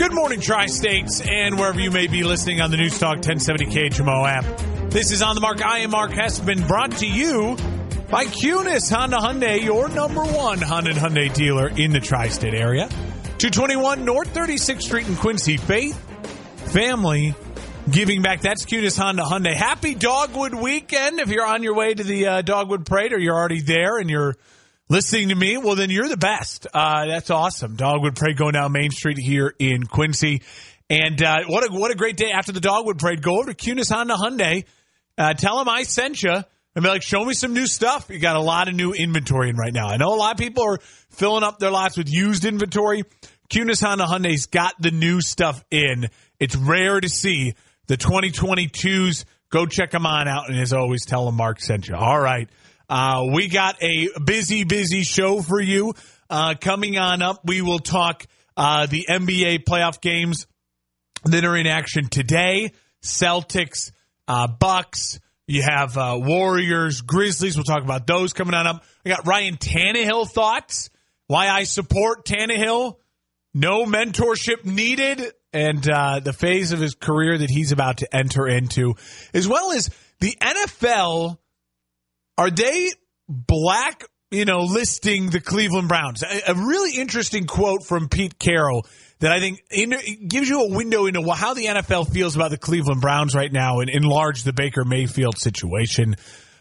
Good morning, Tri States, and wherever you may be listening on the News Talk 1070 KHMO app. This is On the Mark. I am Mark Hespen, brought to you by Kunes Honda Hyundai, your number one Honda Hyundai dealer in the tri state area. 221 North 36th Street in Quincy. Faith, family, giving back. That's Kunes Honda Hyundai. Happy Dogwood weekend. If you're on your way to the uh, Dogwood Parade or you're already there and you're listening to me, well, then you're the best. Uh, that's awesome. Dogwood Parade going down Main Street here in Quincy. And uh, what a what a great day after the Dogwood Parade. Go over to Kunes Honda Hyundai. Uh, tell them I sent you. And be like, show me some new stuff. You got a lot of new inventory in right now. I know a lot of people are filling up their lots with used inventory. Kunes Honda Hyundai's got the new stuff in. It's rare to see the 2022s. Go check them on out. And as always, tell them Mark sent you. All right. Uh, we got a busy, busy show for you. Uh, coming on up, we will talk uh, the NBA playoff games that are in action today. Celtics, uh, Bucks. You have uh, Warriors, Grizzlies. We'll talk about those coming on up. We got Ryan Tannehill thoughts. Why I support Tannehill. No mentorship needed, and uh, the phase of his career that he's about to enter into, as well as the NFL are they black, you know, listing the Cleveland Browns? A, a really interesting quote from Pete Carroll that I think in, gives you a window into how the NFL feels about the Cleveland Browns right now and enlarge the Baker Mayfield situation.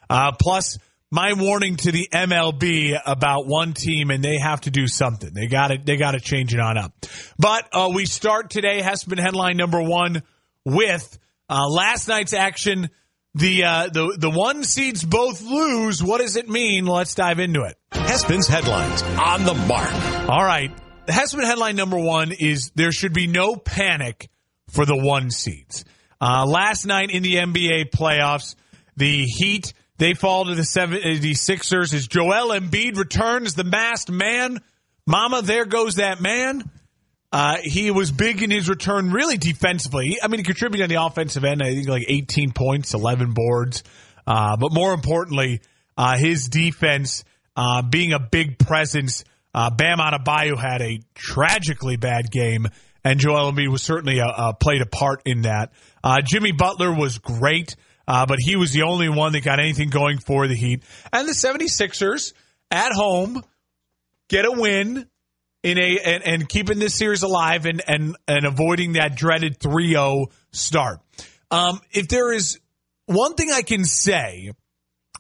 Uh, plus, my warning to the MLB about one team, and they have to do something. They got to they got to change it on up. But uh, we start today. Hespen headline number one with uh, last night's action. The uh, the the one seeds both lose. What does it mean? Let's dive into it. Hespen's headlines on the mark. All right. The Hespen headline number one is there should be no panic for the one seeds. Uh, last night in the NBA playoffs, the Heat they fall to the 76ers as Joel Embiid returns the masked man. Mama, there goes that man. Uh, he was big in his return, really defensively. I mean, he contributed on the offensive end. I think like 18 points, 11 boards. Uh, but more importantly, uh, his defense uh, being a big presence. Uh, Bam Adebayo had a tragically bad game, and Joel Embiid was certainly a, played a part in that. Uh, Jimmy Butler was great, but he was the only one that got anything going for the Heat. And the 76ers at home get a win in a and, and, keeping this series alive and and and avoiding that dreaded 3-0 start. Um, if there is one thing I can say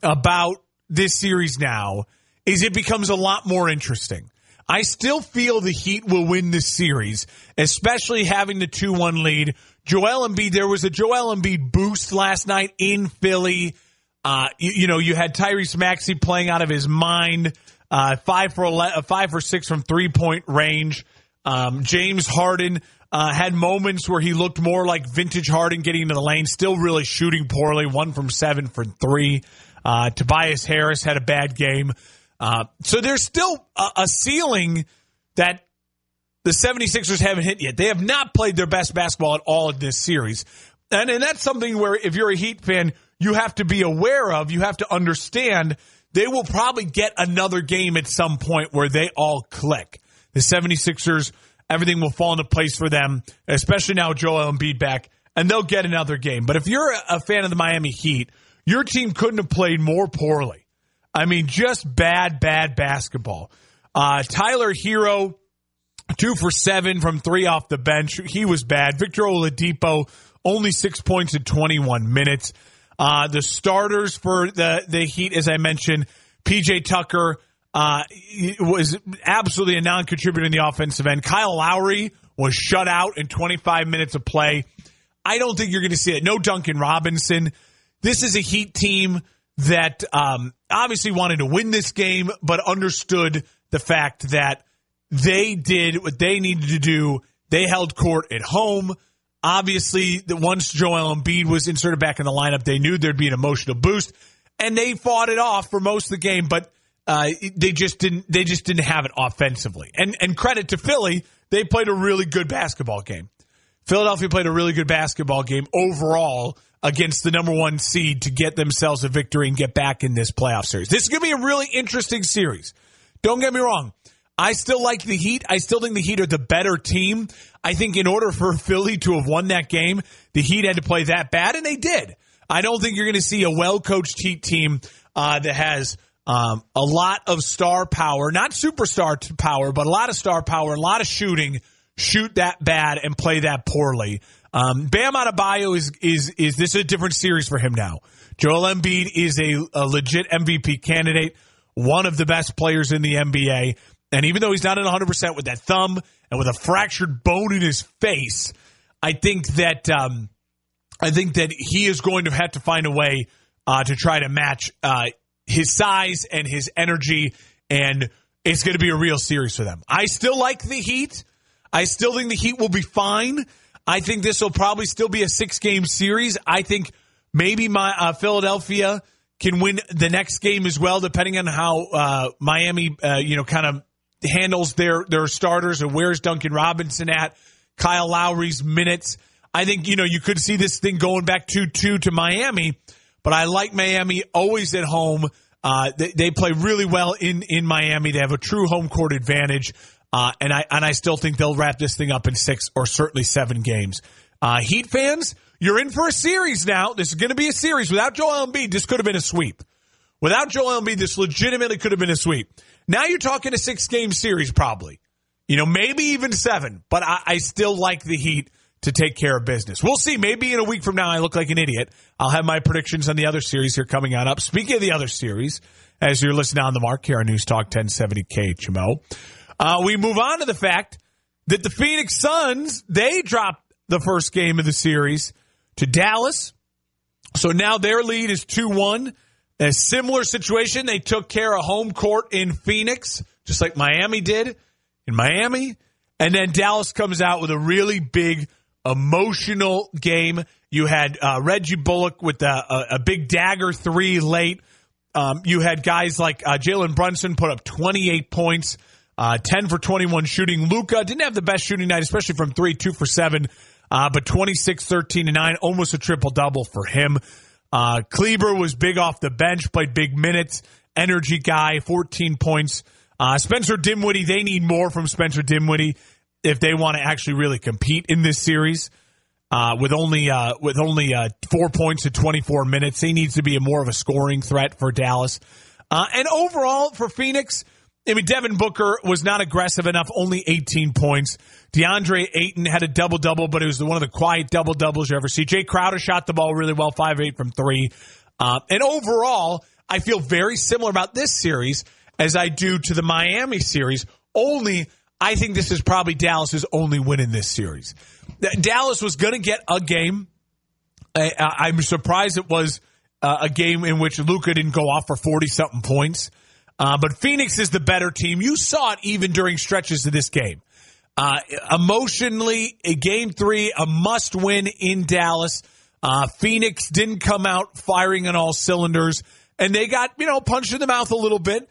about this series now is it becomes a lot more interesting. I still feel the Heat will win this series, especially having the 2-1 lead. Joel Embiid, there was a Joel Embiid boost last night in Philly. Uh, you, you know, you had Tyrese Maxey playing out of his mind. Uh, five for 11, uh, five for six from three point range. Um, James Harden uh, had moments where he looked more like vintage Harden getting into the lane, still really shooting poorly. One from seven for three. Uh, Tobias Harris had a bad game. Uh, so there's still a, a ceiling that the 76ers haven't hit yet. They have not played their best basketball at all in this series. And, and that's something where if you're a Heat fan, you have to be aware of, you have to understand they will probably get another game at some point where they all click. The 76ers, everything will fall into place for them, especially now Joel Embiid back, and they'll get another game. But if you're a fan of the Miami Heat, your team couldn't have played more poorly. I mean, just bad, bad basketball. Uh, Tyler Herro, two for seven from three off the bench. He was bad. Victor Oladipo, only six points in 21 minutes. Uh, the starters for the, the Heat, as I mentioned, PJ Tucker uh, was absolutely a non contributor in the offensive end. Kyle Lowry was shut out in 25 minutes of play. I don't think you're going to see it. No Duncan Robinson. This is a Heat team that um, obviously wanted to win this game, but understood the fact that they did what they needed to do. They held court at home. Obviously, once Joel Embiid was inserted back in the lineup, they knew there'd be an emotional boost, and they fought it off for most of the game. But uh, they just didn't. They just didn't have it offensively. And and credit to Philly, they played a really good basketball game. Philadelphia played a really good basketball game overall against the number one seed to get themselves a victory and get back in this playoff series. This is going to be a really interesting series. Don't get me wrong. I still like the Heat. I still think the Heat are the better team. I think in order for Philly to have won that game, the Heat had to play that bad, and they did. I don't think you're going to see a well coached Heat team uh, that has um, a lot of star power, not superstar power, but a lot of star power, a lot of shooting, shoot that bad and play that poorly. Um, Bam Adebayo is is is this is a different series for him now. Joel Embiid is a, a legit MVP candidate, one of the best players in the NBA. And even though he's not at 100% with that thumb and with a fractured bone in his face, I think that um, I think that he is going to have to find a way uh, to try to match uh, his size and his energy, and it's going to be a real series for them. I still like the Heat. I still think the Heat will be fine. I think this will probably still be a six game series. I think maybe my uh, Philadelphia can win the next game as well, depending on how uh, Miami, uh, you know, kind of handles their their starters and where's Duncan Robinson at, Kyle Lowry's minutes. I think you know you could see this thing going back two two to Miami, but I like Miami always at home. Uh, they, they, play really well in in Miami. They have a true home court advantage, uh, and I and I still think they'll wrap this thing up in six or certainly seven games. Uh, Heat fans, you're in for a series now. This is going to be a series. Without Joel Embiid, this could have been a sweep. Without Joel Embiid, this legitimately could have been a sweep. Now you're talking a six game series, probably. You know, maybe even seven, but I, I still like the Heat to take care of business. We'll see. Maybe in a week from now, I look like an idiot. I'll have my predictions on the other series here coming on up. Speaking of the other series, as you're listening on the mark here on News Talk 1070 KHMO, uh, we move on to the fact that the Phoenix Suns, they dropped the first game of the series to Dallas. So now their lead is 2 1. A similar situation. They took care of home court in Phoenix, just like Miami did in Miami. And then Dallas comes out with a really big emotional game. You had uh, Reggie Bullock with a, a, a, big dagger three late. Um, you had guys like uh, Jalen Brunson put up 28 points, uh, 10 for 21 shooting. Luka didn't have the best shooting night, especially from three, two for seven, uh, but 26, 13, and 9, almost a triple double for him. Uh, Kleber was big off the bench, played big minutes, energy guy, 14 points. Uh, Spencer Dinwiddie, they need more from Spencer Dinwiddie if they want to actually really compete in this series. Uh, with only uh, with only uh, four points in 24 minutes, he needs to be a more of a scoring threat for Dallas. Uh, and overall for Phoenix, I mean Devin Booker was not aggressive enough, only 18 points. DeAndre Ayton had a double double, but it was one of the quiet double doubles you ever see. Jae Crowder shot the ball really well, five eight from three. Uh, and overall, I feel very similar about this series as I do to the Miami series. Only I think this is probably Dallas's only win in this series. Dallas was going to get a game. I, am surprised it was uh, a game in which Luka didn't go off for 40 something points. Uh, but Phoenix is the better team. You saw it even during stretches of this game. Uh, emotionally, a game three, a must win in Dallas. Uh, Phoenix didn't come out firing on all cylinders, and they got, you know, punched in the mouth a little bit,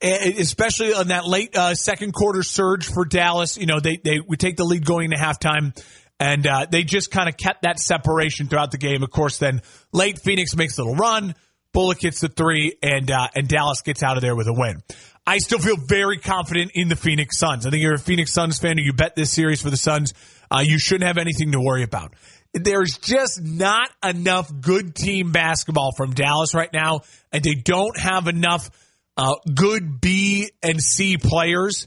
especially on that late uh, second quarter surge for Dallas. You know, they, they would take the lead going into halftime, and uh, they just kind of kept that separation throughout the game. Of course, then late Phoenix makes a little run. Bullock hits the three, and uh, and Dallas gets out of there with a win. I still feel very confident in the Phoenix Suns. I think you're a Phoenix Suns fan or you bet this series for the Suns. Uh, you shouldn't have anything to worry about. There's just not enough good team basketball from Dallas right now, and they don't have enough uh, good B and C players.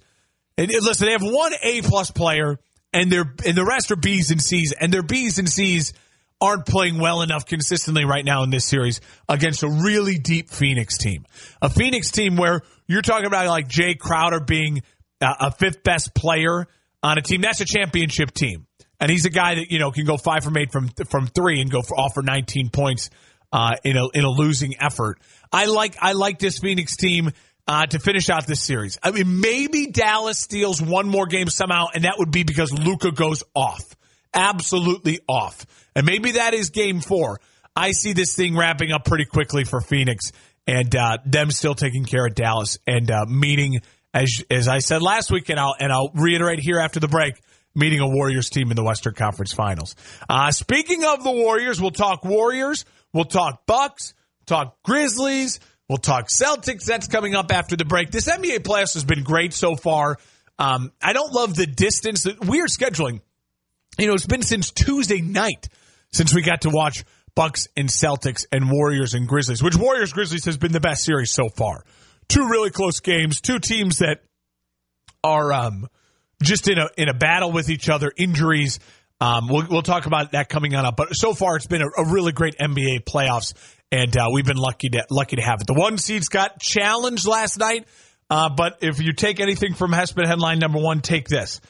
And listen, they have one A plus player, and they're and the rest are B's and C's, and their B's and C's aren't playing well enough consistently right now in this series against a really deep Phoenix team. A Phoenix team where you're talking about like Jae Crowder being a fifth best player on a team. That's a championship team. And he's a guy that, you know, can go five from eight from, from three and go for, off for 19 points, uh, in a, in a losing effort. I like, I like this Phoenix team, uh, to finish out this series. I mean, maybe Dallas steals one more game somehow, and that would be because Luka goes off absolutely off. And maybe that is game four. I see this thing wrapping up pretty quickly for Phoenix and uh, them still taking care of Dallas and uh, meeting, as as I said last week, and I'll and I'll reiterate here after the break, meeting a Warriors team in the Western Conference Finals. Uh, speaking of the Warriors, we'll talk Warriors, we'll talk Bucks, talk Grizzlies, we'll talk Celtics. That's coming up after the break. This NBA playoffs has been great so far. Um, I don't love the distance. Weird scheduling. You know, it's been since Tuesday night since we got to watch Bucks and Celtics and Warriors and Grizzlies, which Warriors Grizzlies has been the best series so far. Two really close games, two teams that are um, just in a in a battle with each other, injuries. Um, we'll, we'll talk about that coming on up. But so far, it's been a, a really great NBA playoffs, and uh, we've been lucky to lucky to have it. The one seeds got challenged last night, uh, but if you take anything from Hespen headline number one, take this.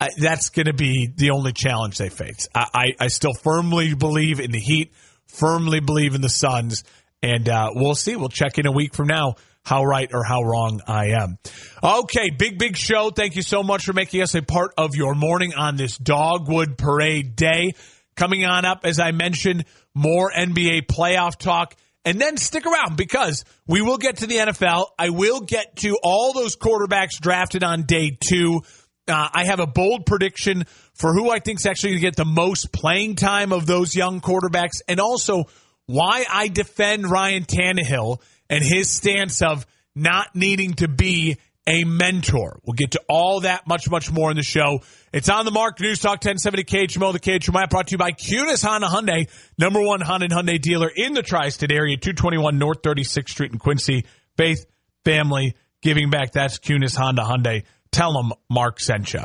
Uh, that's going to be the only challenge they face. I, I, I still firmly believe in the Heat firmly believe in the Suns. And uh, we'll see. We'll check in a week from now how right or how wrong I am. Okay, big, big show. Thank you so much for making us a part of your morning on this Dogwood Parade Day. Coming on up, as I mentioned, more NBA playoff talk. And then stick around because we will get to the NFL. I will get to all those quarterbacks drafted on day two. Uh, I have a bold prediction for who I think is actually going to get the most playing time of those young quarterbacks, and also why I defend Ryan Tannehill and his stance of not needing to be a mentor. We'll get to all that much, much more in the show. It's on the mark. News Talk 1070 KHMO, the app brought to you by Kunes Honda Hyundai, number one Honda and Hyundai dealer in the tri-state area, 221 North 36th Street in Quincy. Faith, family, giving back. That's Kunes Honda Hyundai. Tell them Mark sent you.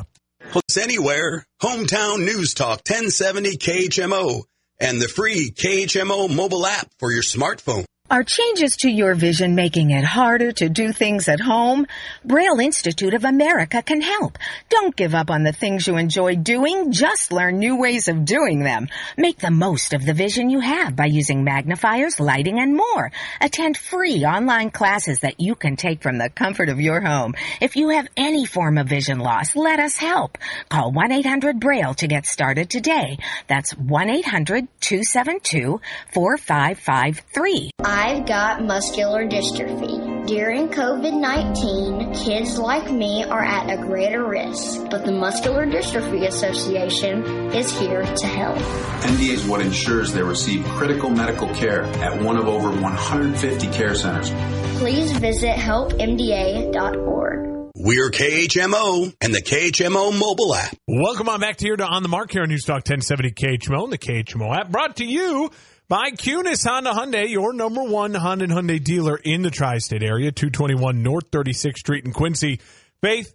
Anywhere. Hometown News Talk 1070 KHMO and the free KHMO mobile app for your smartphone. Are changes to your vision making it harder to do things at home? Braille Institute of America can help. Don't give up on the things you enjoy doing. Just learn new ways of doing them. Make the most of the vision you have by using magnifiers, lighting, and more. Attend free online classes that you can take from the comfort of your home. If you have any form of vision loss, let us help. Call 1-800-BRAILLE to get started today. That's 1-800-272-4553. I've got muscular dystrophy. During COVID-19, kids like me are at a greater risk, but the Muscular Dystrophy Association is here to help. MDA is what ensures they receive critical medical care at one of over 150 care centers. Please visit helpmda.org. We're KHMO and the KHMO mobile app. Welcome on back to here to On the Mark here on News Talk 1070 KHMO and the KHMO app brought to you by Kunes Honda Hyundai, your number one Honda and Hyundai dealer in the tri-state area, 221 North 36th Street in Quincy. Faith,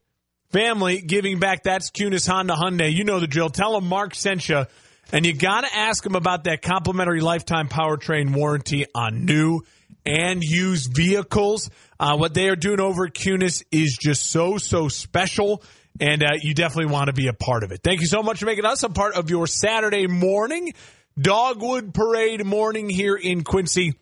family, giving back. That's Kunes Honda Hyundai. You know the drill. Tell them Mark sent you. And you got to ask them about that complimentary lifetime powertrain warranty on new and used vehicles. Uh, what they are doing over at Kunes is just so, so special. And uh, you definitely want to be a part of it. Thank you so much for making us a part of your Saturday morning. Dogwood Parade morning here in Quincy.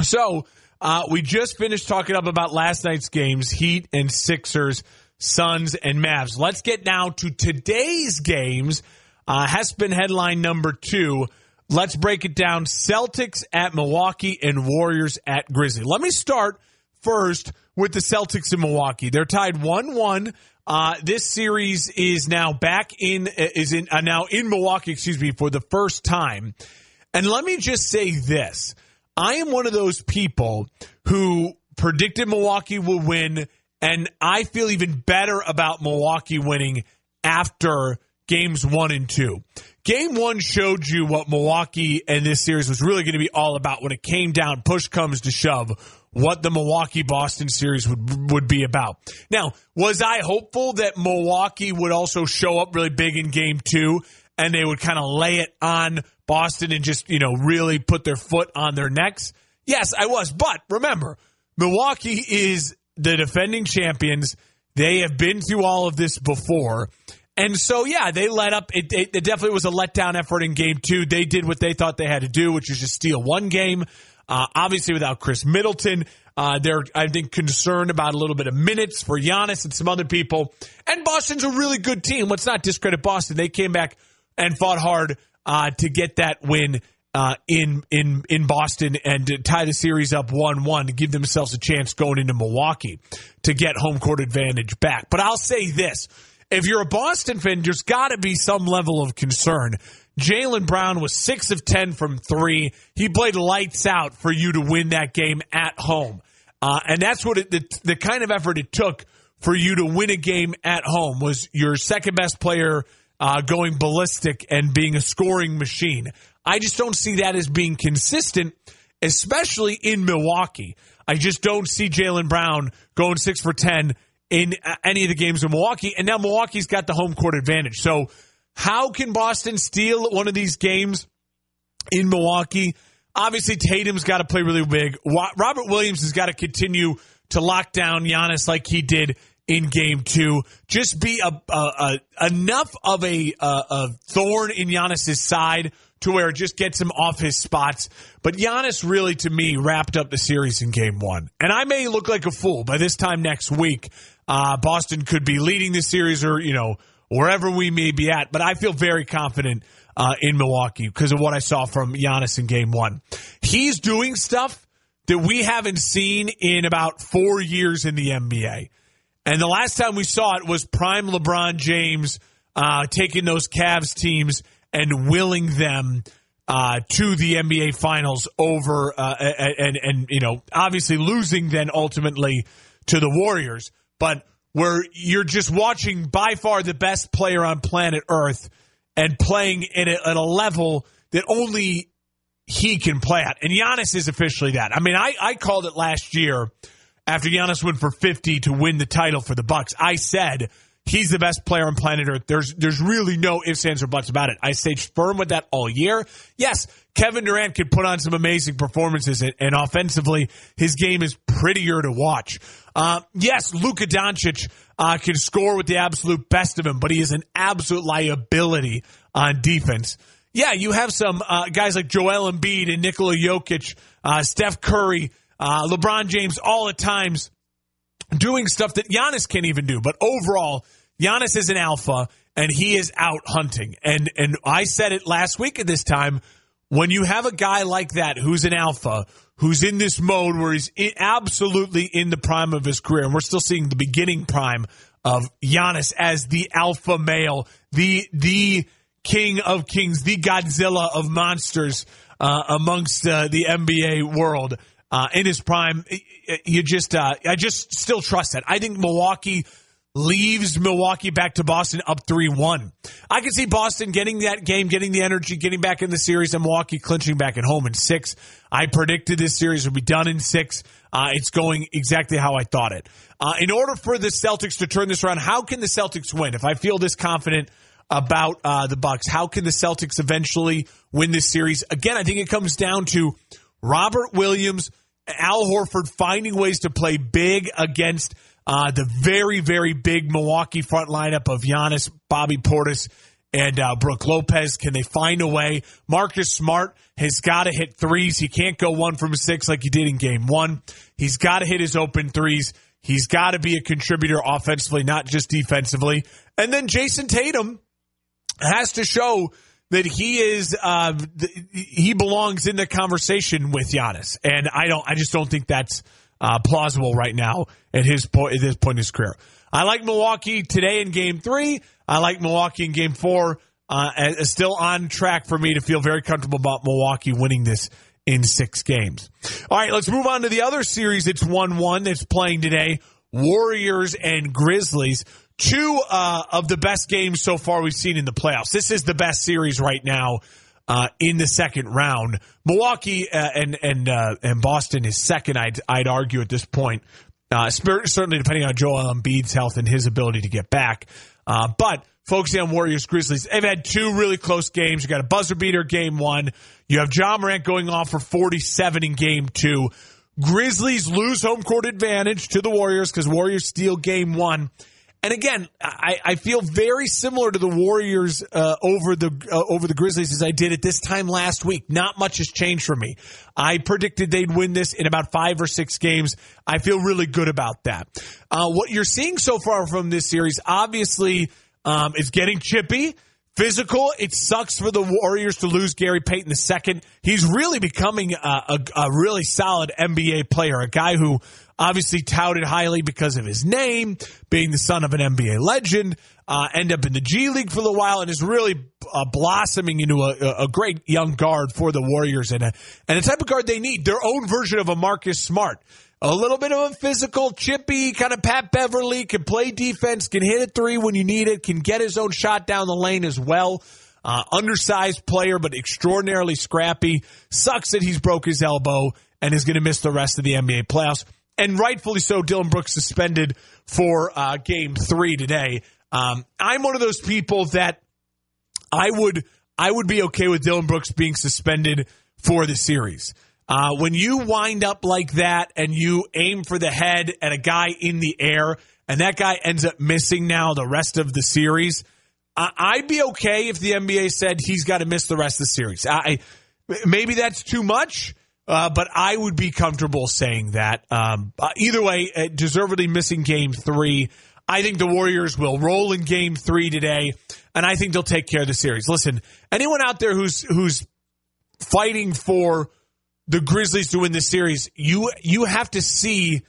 So, uh, we just finished talking up about last night's games Heat and Sixers, Suns and Mavs. Let's get now to today's games. Uh, Hespen headline number two. Let's break it down Celtics at Milwaukee and Warriors at Grizzly. Let me start first with the Celtics in Milwaukee. They're tied 1 1. Uh, this series is now back in is in uh, now in Milwaukee, excuse me, for the first time. And let me just say this: I am one of those people who predicted Milwaukee will win, and I feel even better about Milwaukee winning after games one and two. Game one showed you what Milwaukee and this series was really going to be all about when it came down, push comes to shove what the Milwaukee Boston series would would be about. Now, was I hopeful that Milwaukee would also show up really big in game 2 and they would kind of lay it on Boston and just, you know, really put their foot on their necks? Yes, I was. But remember, Milwaukee is the defending champions. They have been through all of this before. And so, yeah, they let up. It, it, it, definitely was a letdown effort in game two. They did what they thought they had to do, which was just steal one game. Uh, obviously, without Khris Middleton, uh, they're, I think, concerned about a little bit of minutes for Giannis and some other people. And Boston's a really good team. Let's not discredit Boston. They came back and fought hard uh, to get that win uh, in in in Boston and to tie the series up one one to give themselves a chance going into Milwaukee to get home court advantage back. But I'll say this: if you're a Boston fan, there's got to be some level of concern. Jaylen Brown was six of ten from three. He played lights out for you to win that game at home, uh, and that's what it, the, the kind of effort it took for you to win a game at home was your second best player uh, going ballistic and being a scoring machine. I just don't see that as being consistent, especially in Milwaukee. I just don't see Jaylen Brown going six for 10 in any of the games in Milwaukee. And now Milwaukee's got the home court advantage. So, how can Boston steal one of these games in Milwaukee? Obviously, Tatum's got to play really big. Robert Williams has got to continue to lock down Giannis like he did in game two. Just be a, a, a enough of a, a, thorn in Giannis's side to where it just gets him off his spots. But Giannis really, to me, wrapped up the series in game one. And I may look like a fool by this time next week. Uh, Boston could be leading the series or, you know, wherever we may be at. But I feel very confident uh, in Milwaukee because of what I saw from Giannis in game one. He's doing stuff that we haven't seen in about four years in the NBA. And the last time we saw it was prime LeBron James uh, taking those Cavs teams and willing them uh, to the NBA Finals over uh, and, and and you know obviously losing then ultimately to the Warriors, but where you're just watching by far the best player on planet Earth and playing at a, at a level that only he can play at. And Giannis is officially that. I mean, I, I called it last year after Giannis went for 50 to win the title for the Bucks. I said he's the best player on planet Earth. There's there's really no ifs, ands, or buts about it. I stayed firm with that all year. Yes, Kevin Durant could put on some amazing performances, and, and offensively, his game is prettier to watch. Uh, yes, Luka Doncic uh, can score with the absolute best of him, but he is an absolute liability on defense. Yeah, you have some uh, guys like Joel Embiid and Nikola Jokic, uh, Steph Curry uh, LeBron James all at times doing stuff that Giannis can't even do. But overall, Giannis is an alpha and he is out hunting. And and I said it last week at this time. When you have a guy like that who's an alpha, who's in this mode where he's absolutely in the prime of his career, and we're still seeing the beginning prime of Giannis as the alpha male, the the king of kings, the Godzilla of monsters uh, amongst uh, the NBA world uh, in his prime. You just, uh, I just still trust that. I think Milwaukee leaves Milwaukee back to Boston up 3 1. I can see Boston getting that game, getting the energy, getting back in the series, and Milwaukee clinching back at home in six. I predicted this series would be done in six. Uh, it's going exactly how I thought it. Uh, in order for the Celtics to turn this around, how can the Celtics win? If I feel this confident about uh, the Bucks, how can the Celtics eventually win this series? Again, I think it comes down to Robert Williams, Al Horford finding ways to play big against uh, the very, very big Milwaukee front lineup of Giannis, Bobby Portis, and uh, Brook Lopez. Can they find a way? Marcus Smart has got to hit threes. He can't go one from six like he did in game one. He's got to hit his open threes. He's got to be a contributor offensively, not just defensively. And then Jayson Tatum has to show that he is uh, he belongs in the conversation with Giannis, and I don't. I just don't think that's uh, plausible right now at his point at this point in his career. I like Milwaukee today in Game Three. I like Milwaukee in Game Four. Uh, still on track for me to feel very comfortable about Milwaukee winning this in six games. All right, let's move on to the other series. It's one one that's playing today. Warriors and Grizzlies two uh, of the best games so far we've seen in the playoffs. This is the best series right now uh, in the second round. Milwaukee uh, and and uh, and Boston is second. I'd I'd argue at this point. Uh, certainly, depending on Joel Embiid's health and his ability to get back. Uh, but focusing on Warriors Grizzlies, they've had two really close games. You got a buzzer beater game one. You have Ja Morant going off for 47 in game two. Grizzlies lose home court advantage to the Warriors because Warriors steal game one. And again, I, I feel very similar to the Warriors uh, over the uh, over the Grizzlies as I did at this time last week. Not much has changed for me. I predicted they'd win this in about five or six games. I feel really good about that. Uh, what you're seeing so far from this series, obviously, um, is getting chippy. Physical. It sucks for the Warriors to lose Gary Payton II. He's really becoming a, a, a, really solid NBA player, a guy who obviously touted highly because of his name, being the son of an NBA legend, uh, end up in the G League for a while, and is really uh, blossoming into a, a, great young guard for the Warriors and a, and a type of guard they need, their own version of a Marcus Smart a little bit of a physical, chippy kind of Pat Beverley, can play defense, can hit a three when you need it, can get his own shot down the lane as well. Uh, undersized player, but extraordinarily scrappy. Sucks that he's broke his elbow and is going to miss the rest of the NBA playoffs. And rightfully so, Dillon Brooks suspended for uh, game three today. Um, I'm one of those people that I would I would be okay with Dillon Brooks being suspended for the series. Uh, when you wind up like that and you aim for the head at a guy in the air and that guy ends up missing now the rest of the series, I- would be okay if the NBA said he's got to miss the rest of the series. I maybe that's too much. Uh, but I would be comfortable saying that. Um, uh, either way, uh, deservedly missing game three. I think the Warriors will roll in game three today, and I think they'll take care of the series. Listen, anyone out there who's who's fighting for the Grizzlies to win this series, you you have to see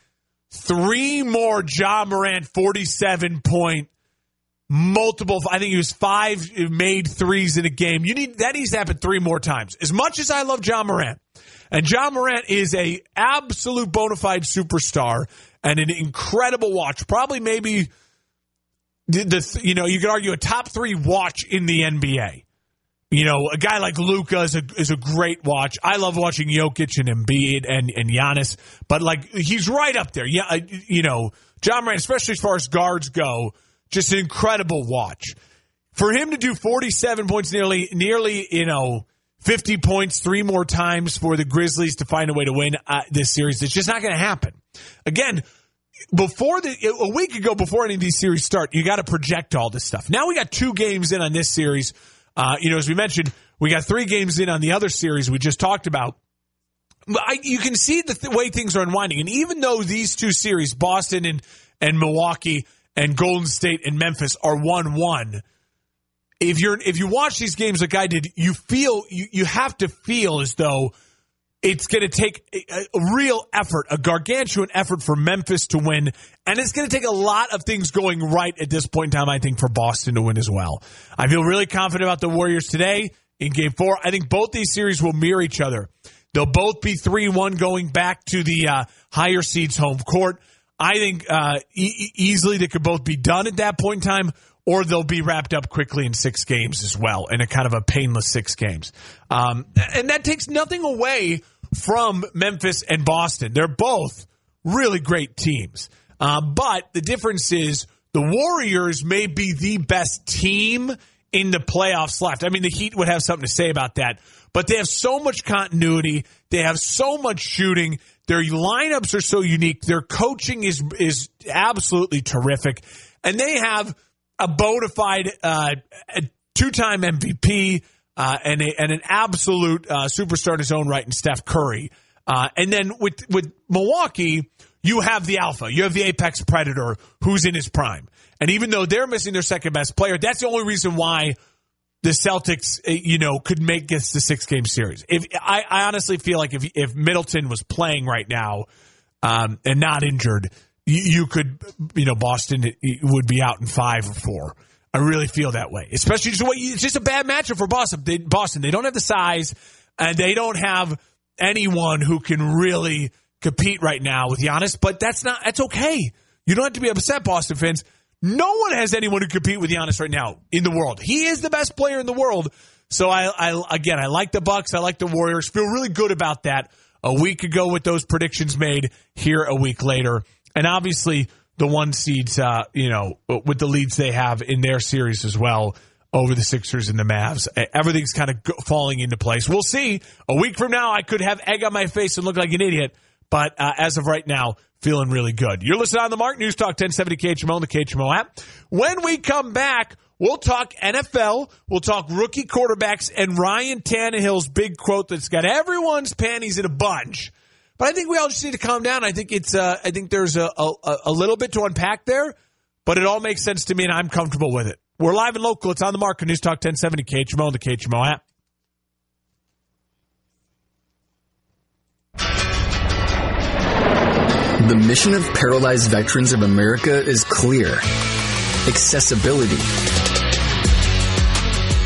three more Ja Morant 47 point multiple I think he was five made threes in a game. You need that needs to happen three more times. As much as I love Ja Morant, and Ja Morant is a absolute bona fide superstar and an incredible watch. Probably maybe the, you know, you could argue a top 3 watch in the NBA. You know, a guy like Luka is a is a great watch. I love watching Jokic and Embiid and and Giannis, but like he's right up there. Yeah, you know, Ja Morant, especially as far as guards go, just an incredible watch. For him to do 47 points, nearly nearly you know 50 points three more times for the Grizzlies to find a way to win uh, this series, it's just not going to happen. Again, before the a week ago, before any of these series start, you got to project all this stuff. Now we got two games in on this series uh, you know, as we mentioned, we got three games in on the other series we just talked about. I, you can see the th- way things are unwinding. And even though these two series, Boston and, and Milwaukee and Golden State and Memphis are 1 1, if you're if you watch these games like I did, you feel you, you have to feel as though it's going to take a, a, real effort, a gargantuan effort for Memphis to win. And it's going to take a lot of things going right at this point in time, I think, for Boston to win as well. I feel really confident about the Warriors today in game four. I think both these series will mirror each other. They'll both be 3 1 going back to the uh, higher seeds home court. I think uh, e- easily they could both be done at that point in time or they'll be wrapped up quickly in six games as well, in a kind of a painless six games. Um, and that takes nothing away from Memphis and Boston. They're both really great teams. Uh, but the difference is the Warriors may be the best team in the playoffs left. I mean, the Heat would have something to say about that, but they have so much continuity. They have so much shooting. Their lineups are so unique. Their coaching is is absolutely terrific, and they have a bona fide uh, two time MVP uh, and, a, and an absolute uh, superstar in his own right in Steph Curry. Uh, and then with with Milwaukee, you have the alpha, you have the apex predator who's in his prime. And even though they're missing their second best player, that's the only reason why the Celtics, uh, you know, could make this the six game series. If I, I honestly feel like if if Middleton was playing right now um, and not injured, you, could, you know, Boston would be out in five or four. I really feel that way, especially just way it's just a bad matchup for Boston. They, Boston, they don't have the size, and they don't have anyone who can really compete right now with Giannis. But that's not that's okay. You don't have to be upset, Boston fans. No one has anyone who compete with Giannis right now in the world. He is the best player in the world. So I, I again, I like the Bucks. I like the Warriors. Feel really good about that. A week ago with those predictions made. Here a week later and obviously the one seeds, uh, you know, with the leads they have in their series as well over the Sixers and the Mavs. Everything's kind of falling into place. We'll see. A week from now, I could have egg on my face and look like an idiot, but uh, as of right now, feeling really good. You're listening on the Mark News Talk 1070 KHMO on the KHMO app. When we come back, we'll talk NFL, we'll talk rookie quarterbacks, and Ryan Tannehill's big quote that's got everyone's panties in a bunch but I think we all just need to calm down. I think it's uh, I think there's a, a, a little bit to unpack there, but it all makes sense to me, and I'm comfortable with it. We're live and local. It's on the market. News Talk 1070 KHMO and the KHMO app. The mission of Paralyzed Veterans of America is clear accessibility.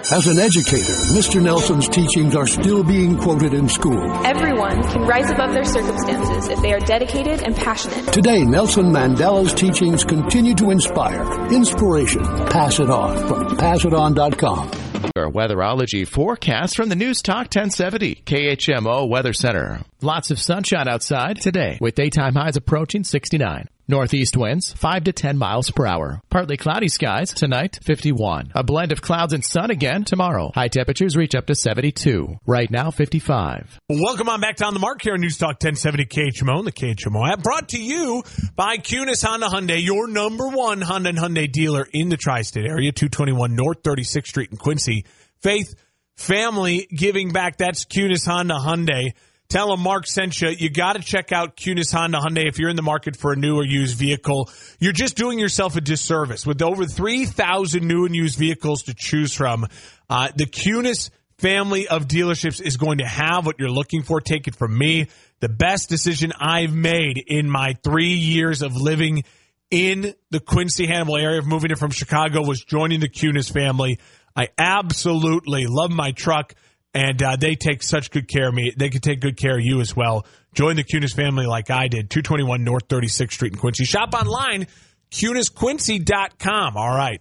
As an educator, Mr. Nelson's teachings are still being quoted in school. Everyone can rise above their circumstances if they are dedicated and passionate. Today, Nelson Mandela's teachings continue to inspire. Inspiration. Pass it on from passiton.com. Our weatherology forecast from the News Talk 1070 KHMO Weather Center. Lots of sunshine outside today with daytime highs approaching 69. Northeast winds 5 to 10 miles per hour. Partly cloudy skies tonight 51. A blend of clouds and sun again tomorrow. High temperatures reach up to 72. Right now 55. Welcome on back down the mark here on News Talk 1070 KHMO and the KHMO app. Brought to you by Kunes Honda Hyundai, your number one Honda and Hyundai dealer in the tri-state area, 221 North 36th Street in Quincy. Faith, family, giving back. That's Kunes Honda Hyundai. Tell them Mark sent you. You got to check out Kunes Honda Hyundai if you're in the market for a new or used vehicle. You're just doing yourself a disservice with over 3,000 new and used vehicles to choose from. Uh, the Kunes family of dealerships is going to have what you're looking for. Take it from me. The best decision I've made in my three years of living in the Quincy Hannibal area of moving it from Chicago was joining the Kunes family. I absolutely love my truck and uh, they take such good care of me. They can take good care of you as well. Join the Kunes family like I did. 221 North 36th Street in Quincy. Shop online, KunesQuincy.com. All right.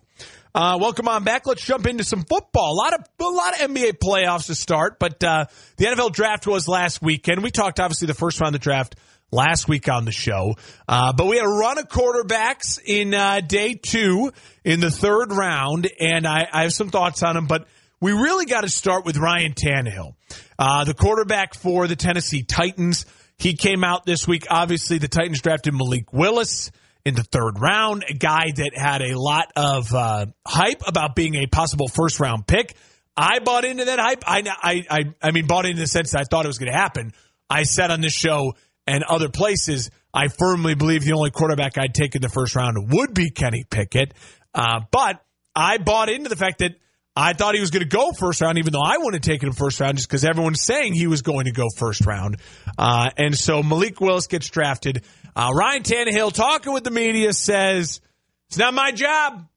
Uh, welcome on back. Let's jump into some football. A lot of a lot of NBA playoffs to start, but uh, the NFL draft was last weekend. We talked obviously the first round of the draft last week on the show, uh, but we had a run of quarterbacks in uh, day two in the third round, and I, I have some thoughts on them, but we really got to start with Ryan Tannehill, uh, the quarterback for the Tennessee Titans. He came out this week. Obviously, the Titans drafted Malik Willis in the third round, a guy that had a lot of uh, hype about being a possible first round pick. I bought into that hype. I, I, I, I mean, bought into the sense that I thought it was going to happen. I said on this show and other places, I firmly believe the only quarterback I'd take in the first round would be Kenny Pickett. Uh, but I bought into the fact that I thought he was going to go first round, even though I wouldn't have taken him first round just because everyone's saying he was going to go first round. Uh, and so Malik Willis gets drafted. Uh, Ryan Tannehill, talking with the media, says, It's not my job.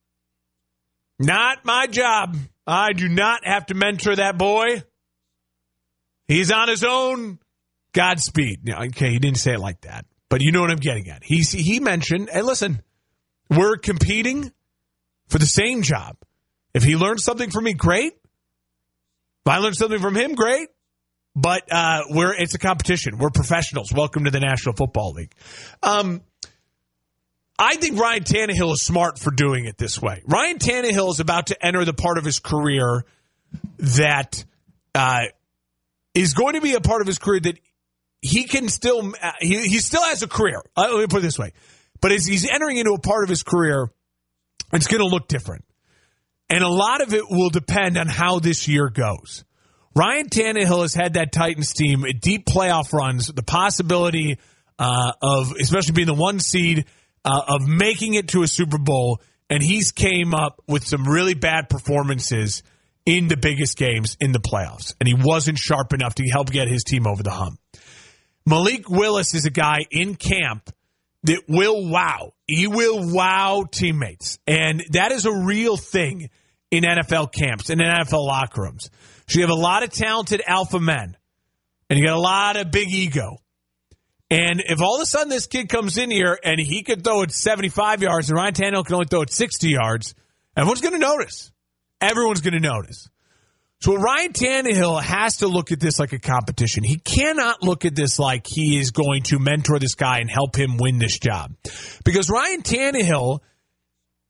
Not my job. I do not have to mentor that boy. He's on his own. Godspeed. Okay, he didn't say it like that, but you know what I'm getting at. He, he mentioned, hey, listen, we're competing for the same job. If he learns something from me, great. If I learn something from him, great. But uh, we're it's a competition. We're professionals. Welcome to the National Football League. Um, I think Ryan Tannehill is smart for doing it this way. Ryan Tannehill is about to enter the part of his career that uh, is going to be a part of his career that he can still uh, he, he still has a career. Uh, let me put it this way, but as he's entering into a part of his career, it's going to look different, and a lot of it will depend on how this year goes. Ryan Tannehill has had that Titans team deep playoff runs, the possibility uh, of especially being the one seed uh, of making it to a Super Bowl, and he's came up with some really bad performances in the biggest games in the playoffs, and he wasn't sharp enough to help get his team over the hump. Malik Willis is a guy in camp that will wow. He will wow teammates, and that is a real thing in NFL camps and in NFL locker rooms. So you have a lot of talented alpha men, and you got a lot of big ego. And if all of a sudden this kid comes in here and he could throw it 75 yards and Ryan Tannehill can only throw it 60 yards, everyone's going to notice. Everyone's going to notice. So Ryan Tannehill has to look at this like a competition. He cannot look at this like he is going to mentor this guy and help him win this job. Because Ryan Tannehill,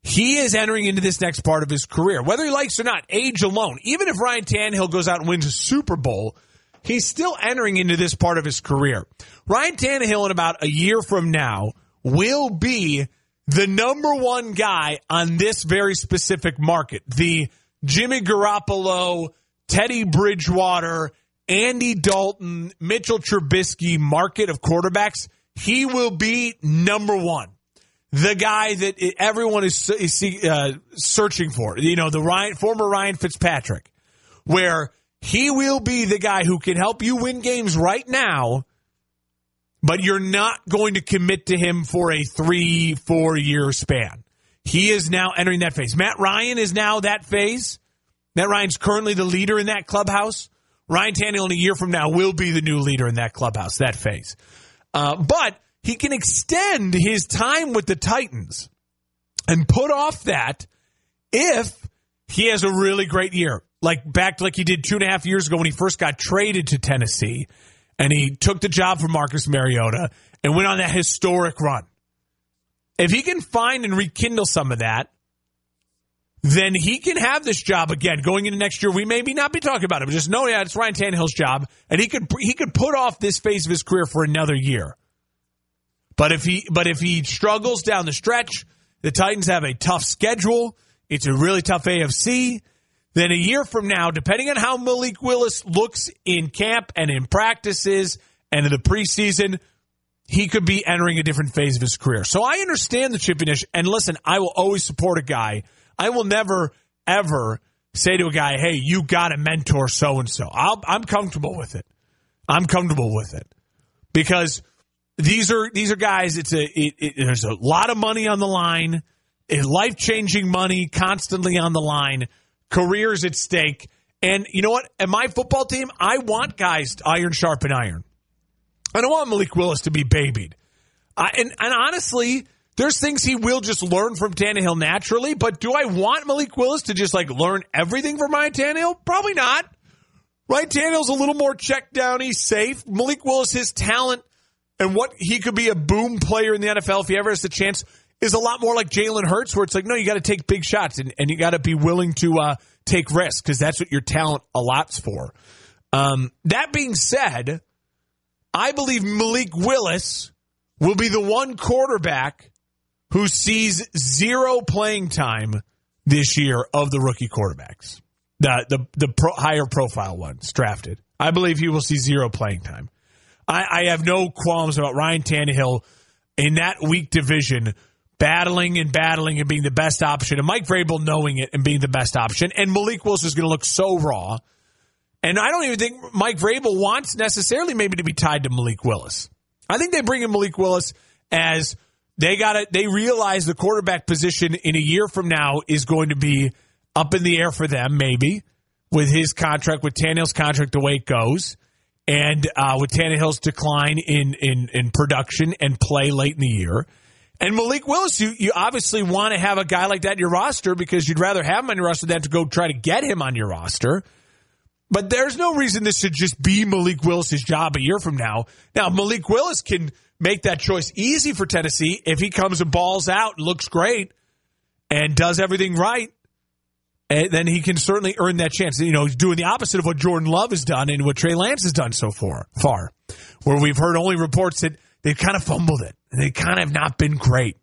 he is entering into this next part of his career. Whether he likes or not, age alone. Even if Ryan Tannehill goes out and wins a Super Bowl, he's still entering into this part of his career. Ryan Tannehill, in about a year from now, will be the number one guy on this very specific market. The Jimmy Garoppolo, Teddy Bridgewater, Andy Dalton, Mitchell Trubisky market of quarterbacks. He will be number one. The guy that everyone is, is uh, searching for. You know, the Ryan, former Ryan Fitzpatrick, where he will be the guy who can help you win games right now but you're not going to commit to him for a three, four year span. He is now entering that phase. Matt Ryan is now that phase. Matt Ryan's currently the leader in that clubhouse. Ryan Tannehill in a year from now will be the new leader in that clubhouse, that phase. Uh, but he can extend his time with the Titans and put off that if he has a really great year. Like back like he did two and a half years ago when he first got traded to Tennessee and he took the job from Marcus Mariota and went on that historic run. If he can find and rekindle some of that, then he can have this job again going into next year. We maybe not be talking about it, but just know yeah, it's Ryan Tannehill's job, and he could he could put off this phase of his career for another year. But if he but if he struggles down the stretch, the Titans have a tough schedule. It's a really tough AFC then a year from now, depending on how Malik Willis looks in camp and in practices and in the preseason, he could be entering a different phase of his career. So I understand the chippiness. And listen, I will always support a guy. I will never, ever say to a guy, hey, you got to mentor so and so. I'm comfortable with it. I'm comfortable with it because these are these are guys. It's a it, it, there's a lot of money on the line, life changing money constantly on the line careers at stake. And you know what? At my football team, I want guys iron sharpen iron. I don't want Malik Willis to be babied. And, and honestly, there's things he will just learn from Tannehill naturally. But do I want Malik Willis to just like learn everything from Ryan Tannehill? Probably not. Ryan Tannehill's a little more checked down. He's safe. Malik Willis, his talent and what he could be a boom player in the NFL if he ever has the chance is a lot more like Jalen Hurts, where it's like, no, you got to take big shots and, and you got to be willing to uh, take risks because that's what your talent allots for. Um, that being said, I believe Malik Willis will be the one quarterback who sees zero playing time this year of the rookie quarterbacks, the the the pro, higher profile ones drafted. I believe he will see zero playing time. I, I have no qualms about Ryan Tannehill in that weak division battling and battling and being the best option, and Mike Vrabel knowing it and being the best option, and Malik Willis is going to look so raw. And I don't even think Mike Vrabel wants necessarily maybe to be tied to Malik Willis. I think they bring in Malik Willis as they got it. They realize the quarterback position in a year from now is going to be up in the air for them, maybe with his contract, with Tannehill's contract the way it goes, and uh, with Tannehill's decline in in in production and play late in the year. And Malik Willis, you, you obviously want to have a guy like that in your roster because you'd rather have him on your roster than to go try to get him on your roster. But there's no reason this should just be Malik Willis's job a year from now. Now, Malik Willis can make that choice easy for Tennessee if he comes and balls out, looks great, and does everything right. And then he can certainly earn that chance. You know, he's doing the opposite of what Jordan Love has done and what Trey Lance has done so far, far where we've heard only reports that they've kind of fumbled it. and They kind of have not been great.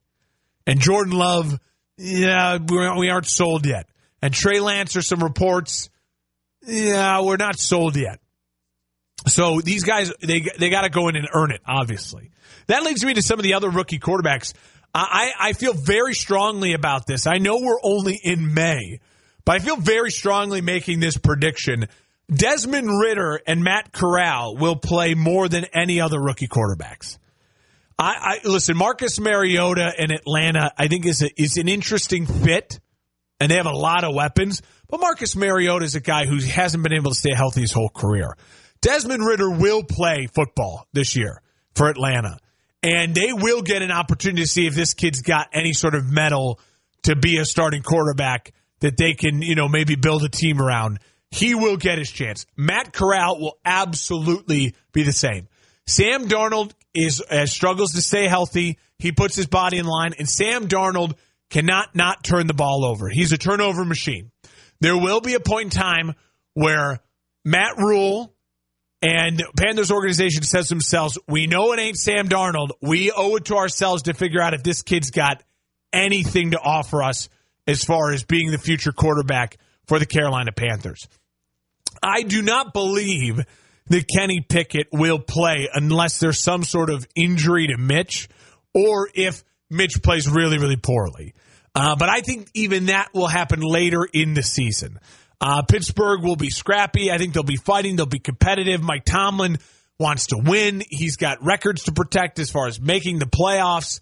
And Jordan Love, yeah, we aren't sold yet. And Trey Lance, there's some reports, yeah, we're not sold yet. So these guys, they they got to go in and earn it. Obviously, that leads me to some of the other rookie quarterbacks. I I feel very strongly about this. I know we're only in May, but I feel very strongly making this prediction. Desmond Ridder and Matt Corral will play more than any other rookie quarterbacks. I, I listen. Marcus Mariota in Atlanta, I think is a, is an interesting fit, and they have a lot of weapons. But Marcus Mariota is a guy who hasn't been able to stay healthy his whole career. Desmond Ridder will play football this year for Atlanta, and they will get an opportunity to see if this kid's got any sort of mettle to be a starting quarterback that they can, you know, maybe build a team around. He will get his chance. Matt Corral will absolutely be the same. Sam Darnold is uh, struggles to stay healthy. He puts his body in line, and Sam Darnold cannot not turn the ball over. He's a turnover machine. There will be a point in time where Matt Rhule and Panthers organization says themselves, we know it ain't Sam Darnold. We owe it to ourselves to figure out if this kid's got anything to offer us as far as being the future quarterback for the Carolina Panthers. I do not believe that Kenny Pickett will play unless there's some sort of injury to Mitch or if Mitch plays really, really poorly. Uh, but I think even that will happen later in the season. Uh, Pittsburgh will be scrappy. I think they'll be fighting. They'll be competitive. Mike Tomlin wants to win. He's got records to protect as far as making the playoffs.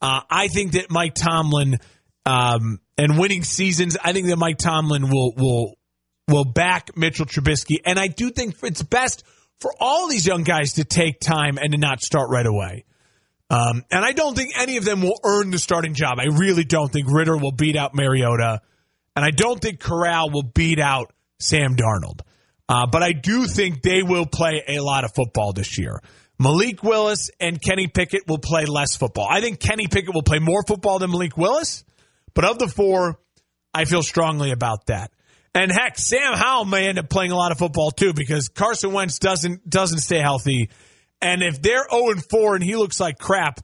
Uh, I think that Mike Tomlin um, and winning seasons. I think that Mike Tomlin will will will back Mitchell Trubisky, and I do think it's best for all these young guys to take time and to not start right away. Um, and I don't think any of them will earn the starting job. I really don't think Ridder will beat out Mariota. And I don't think Corral will beat out Sam Darnold. Uh, but I do think they will play a lot of football this year. Malik Willis and Kenny Pickett will play less football. I think Kenny Pickett will play more football than Malik Willis. But of the four, I feel strongly about that. And heck, Sam Howell may end up playing a lot of football too because Carson Wentz doesn't doesn't stay healthy. And if they're 0 and 4 and he looks like crap,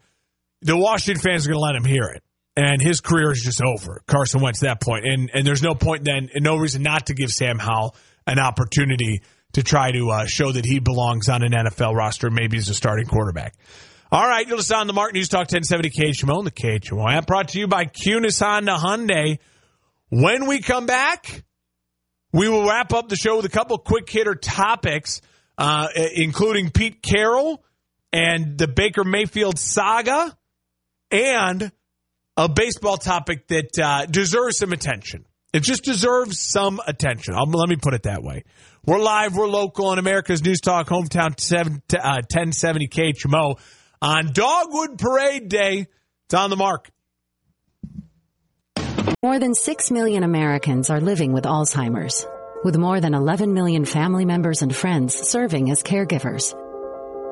the Washington fans are going to let him hear it and his career is just over. Carson Wentz at that point, and and there's no point then, and no reason not to give Sam Howell an opportunity to try to uh, show that he belongs on an NFL roster, maybe as a starting quarterback. All right, you'll listen on the Mark News Talk 1070 KHMO and the KHMO app brought to you by Kunes Honda Hyundai. When we come back, we will wrap up the show with a couple quick hitter topics, uh, including Pete Carroll and the Baker Mayfield saga and a baseball topic that uh, deserves some attention. It just deserves some attention. I'll, let me put it that way. We're live, we're local on America's News Talk, hometown 7, uh, 1070 KHMO on Dogwood Parade Day. It's on the mark. More than 6 million Americans are living with Alzheimer's, with more than 11 million family members and friends serving as caregivers.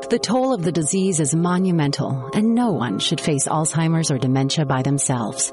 The toll of the disease is monumental, and no one should face Alzheimer's or dementia by themselves.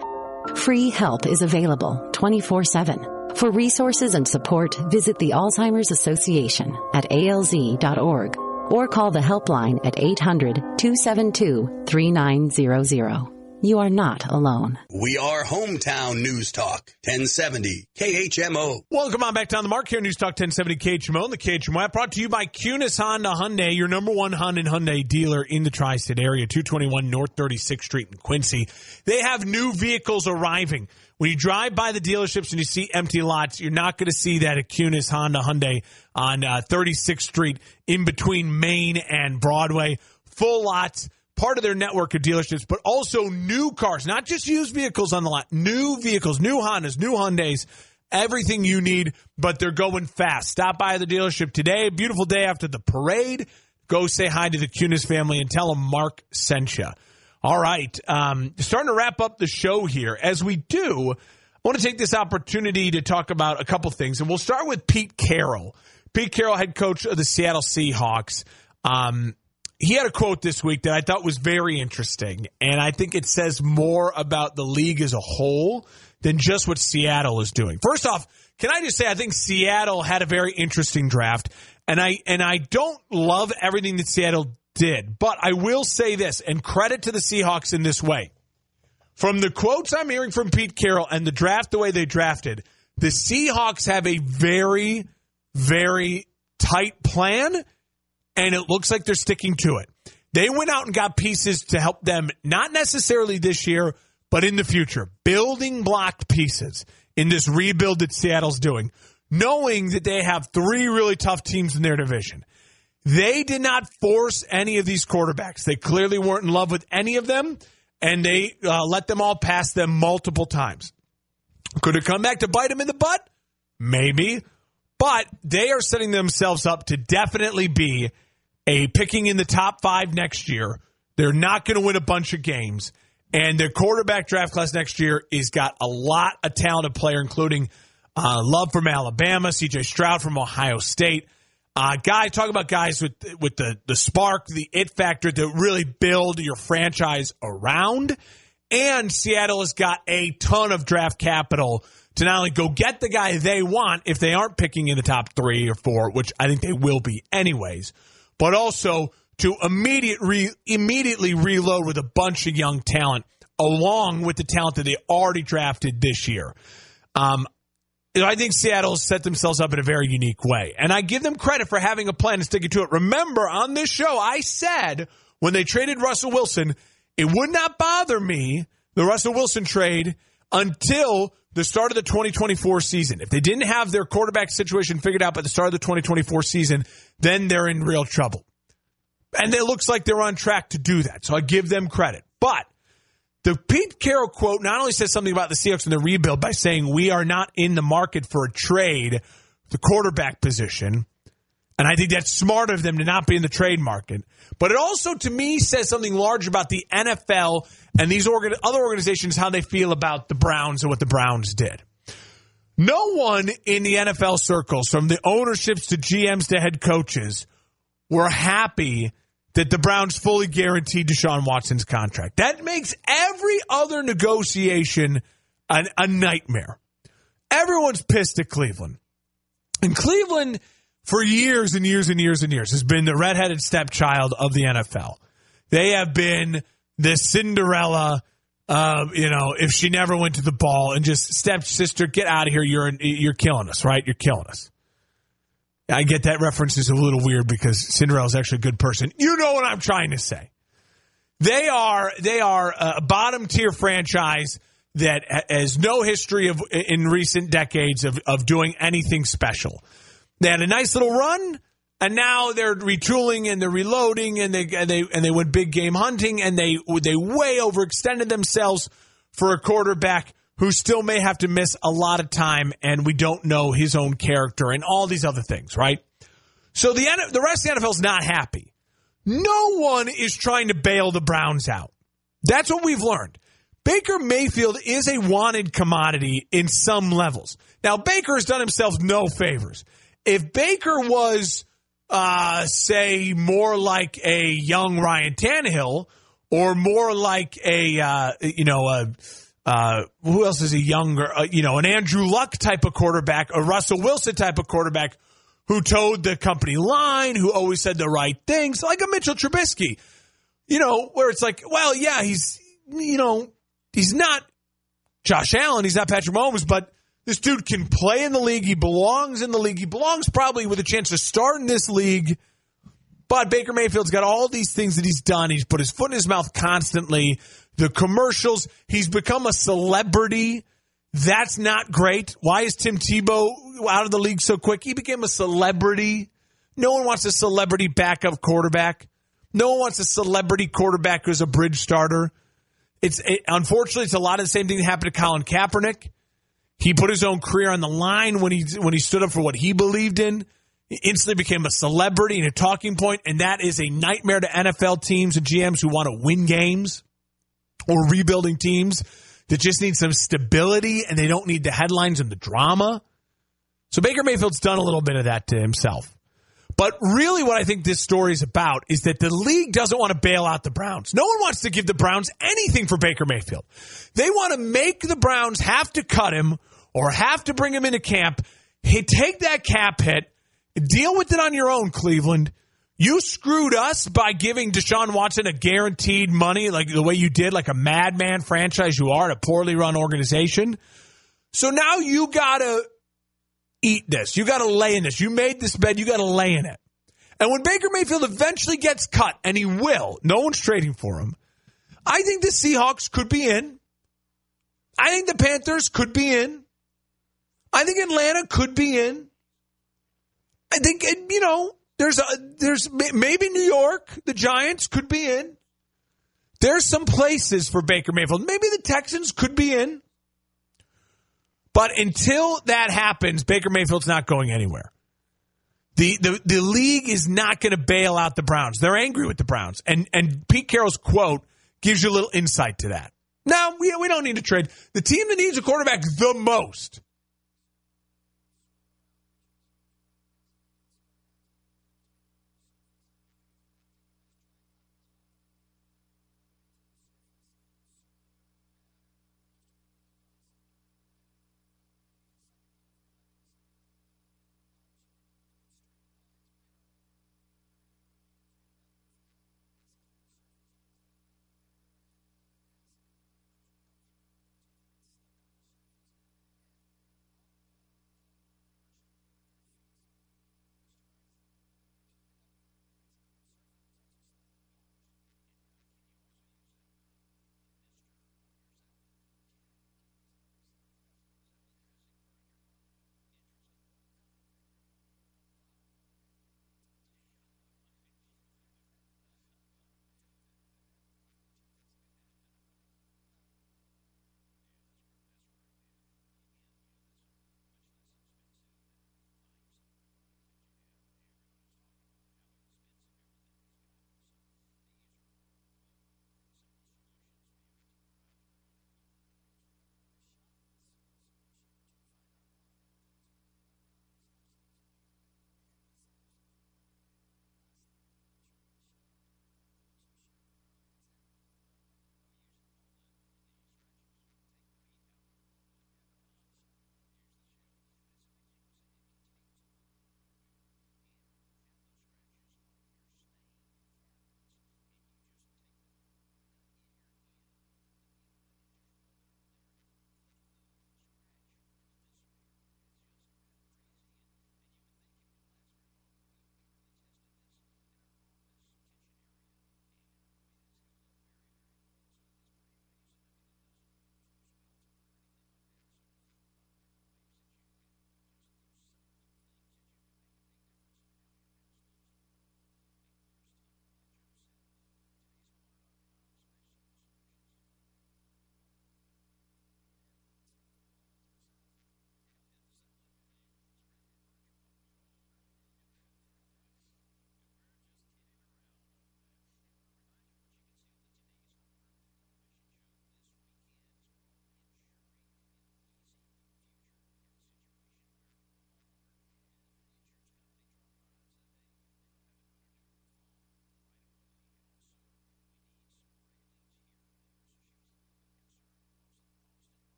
Free help is available 24 7. For resources and support, visit the Alzheimer's Association at alz.org or call the helpline at 800 272 3900. You are not alone. We are Hometown News Talk, 1070 KHMO. Welcome on back down the mark here, News Talk 1070 KHMO and the KHMO app brought to you by Kunes Honda Hyundai, your number one Honda and Hyundai dealer in the tri-state area, 221 North 36th Street in Quincy. They have new vehicles arriving. When you drive by the dealerships and you see empty lots, you're not going to see that at Kunes Honda Hyundai on uh, 36th Street in between Main and Broadway. Full lots part of their network of dealerships, but also new cars, not just used vehicles on the lot, new vehicles, new Hondas, new Hyundais, everything you need, but they're going fast. Stop by the dealership today. Beautiful day after the parade. Go say hi to the Kunes family and tell them Mark sent you. All right. Um, starting to wrap up the show here. As we do, I want to take this opportunity to talk about a couple things, and we'll start with Pete Carroll. Pete Carroll, head coach of the Seattle Seahawks. Um, he had a quote this week that I thought was very interesting, and I think it says more about the league as a whole than just what Seattle is doing. First off, can I just say I think Seattle had a very interesting draft, and I and I don't love everything that Seattle did, but I will say this, and credit to the Seahawks in this way. From the quotes I'm hearing from Pete Carroll and the draft the way they drafted, the Seahawks have a very, very tight plan and it looks like they're sticking to it. They went out and got pieces to help them, not necessarily this year, but in the future, building block pieces in this rebuild that Seattle's doing, knowing that they have three really tough teams in their division. They did not force any of these quarterbacks. They clearly weren't in love with any of them, and they uh, let them all pass them multiple times. Could it come back to bite them in the butt? Maybe. But they are setting themselves up to definitely be a picking in the top five next year. They're not going to win a bunch of games. And their quarterback draft class next year is got a lot of talented player, including uh, Love from Alabama, CJ Stroud from Ohio State. Uh, guys, talk about guys with with the the spark, the it factor to really build your franchise around. And Seattle has got a ton of draft capital to not only go get the guy they want if they aren't picking in the top three or four, which I think they will be anyways, but also to immediate re, immediately reload with a bunch of young talent along with the talent that they already drafted this year. Um, I think Seattle set themselves up in a very unique way. And I give them credit for having a plan and sticking to it. Remember, on this show, I said when they traded Russell Wilson, it would not bother me, the Russell Wilson trade, until the start of the 2024 season. If they didn't have their quarterback situation figured out by the start of the 2024 season, then they're in real trouble. And it looks like they're on track to do that. So I give them credit. But the Pete Carroll quote not only says something about the Seahawks and the rebuild by saying we are not in the market for a trade, the quarterback position. And I think that's smart of them to not be in the trade market. But it also, to me, says something large about the NFL and these other organizations, how they feel about the Browns and what the Browns did. No one in the NFL circles, from the ownerships to GMs to head coaches, were happy that the Browns fully guaranteed Deshaun Watson's contract. That makes every other negotiation an, a nightmare. Everyone's pissed at Cleveland. And Cleveland, for years and years and years and years, has been the redheaded stepchild of the NFL. They have been the Cinderella, uh, you know, if she never went to the ball and just stepsister, get out of here. You're you're killing us, right? You're killing us. I get that reference is a little weird because Cinderella's actually a good person. You know what I'm trying to say. They are they are a bottom tier franchise that has no history of in recent decades of, of doing anything special. They had a nice little run, and now they're retooling and they're reloading and they and they and they went big game hunting and they they way overextended themselves for a quarterback who still may have to miss a lot of time, and we don't know his own character and all these other things, right? So the the rest of the NFL is not happy. No one is trying to bail the Browns out. That's what we've learned. Baker Mayfield is a wanted commodity in some levels. Now Baker has done himself no favors. If Baker was, uh, say, more like a young Ryan Tannehill, or more like a, uh, you know, a uh, who else is a younger, uh, you know, an Andrew Luck type of quarterback, a Russell Wilson type of quarterback who toed the company line, who always said the right things, like a Mitchell Trubisky, you know, where it's like, well, yeah, he's, you know, he's not Josh Allen, he's not Patrick Mahomes, but this dude can play in the league. He belongs in the league. He belongs probably with a chance to start in this league. But Baker Mayfield's got all these things that he's done. He's put his foot in his mouth constantly the commercials. He's become a celebrity. That's not great. Why is Tim Tebow out of the league so quick? He became a celebrity. No one wants a celebrity backup quarterback. No one wants a celebrity quarterback who's a bridge starter. It's it, unfortunately it's a lot of the same thing that happened to Colin Kaepernick. He put his own career on the line when he when he stood up for what he believed in. He instantly became a celebrity and a talking point, and that is a nightmare to NFL teams and GMs who want to win games or rebuilding teams that just need some stability and they don't need the headlines and the drama. So Baker Mayfield's done a little bit of that to himself. But really, what I think this story is about is that the league doesn't want to bail out the Browns. No one wants to give the Browns anything for Baker Mayfield. They want to make the Browns have to cut him or have to bring him into camp. Hey, take that cap hit, deal with it on your own, Cleveland. You screwed us by giving Deshaun Watson a guaranteed money, like the way you did, like a madman franchise you are a poorly run organization. So now you gotta eat this. You gotta lay in this. You made this bed, you gotta lay in it. And when Baker Mayfield eventually gets cut, and he will, no one's trading for him. I think the Seahawks could be in. I think the Panthers could be in. I think Atlanta could be in. I think, you know, there's a, there's maybe New York, the Giants could be in. There's some places for Baker Mayfield. Maybe the Texans could be in. But until that happens, Baker Mayfield's not going anywhere. The, the, the league is not going to bail out the Browns. They're angry with the Browns. And, and Pete Carroll's quote gives you a little insight to that. Now, we, we don't need to trade. The team that needs a quarterback the most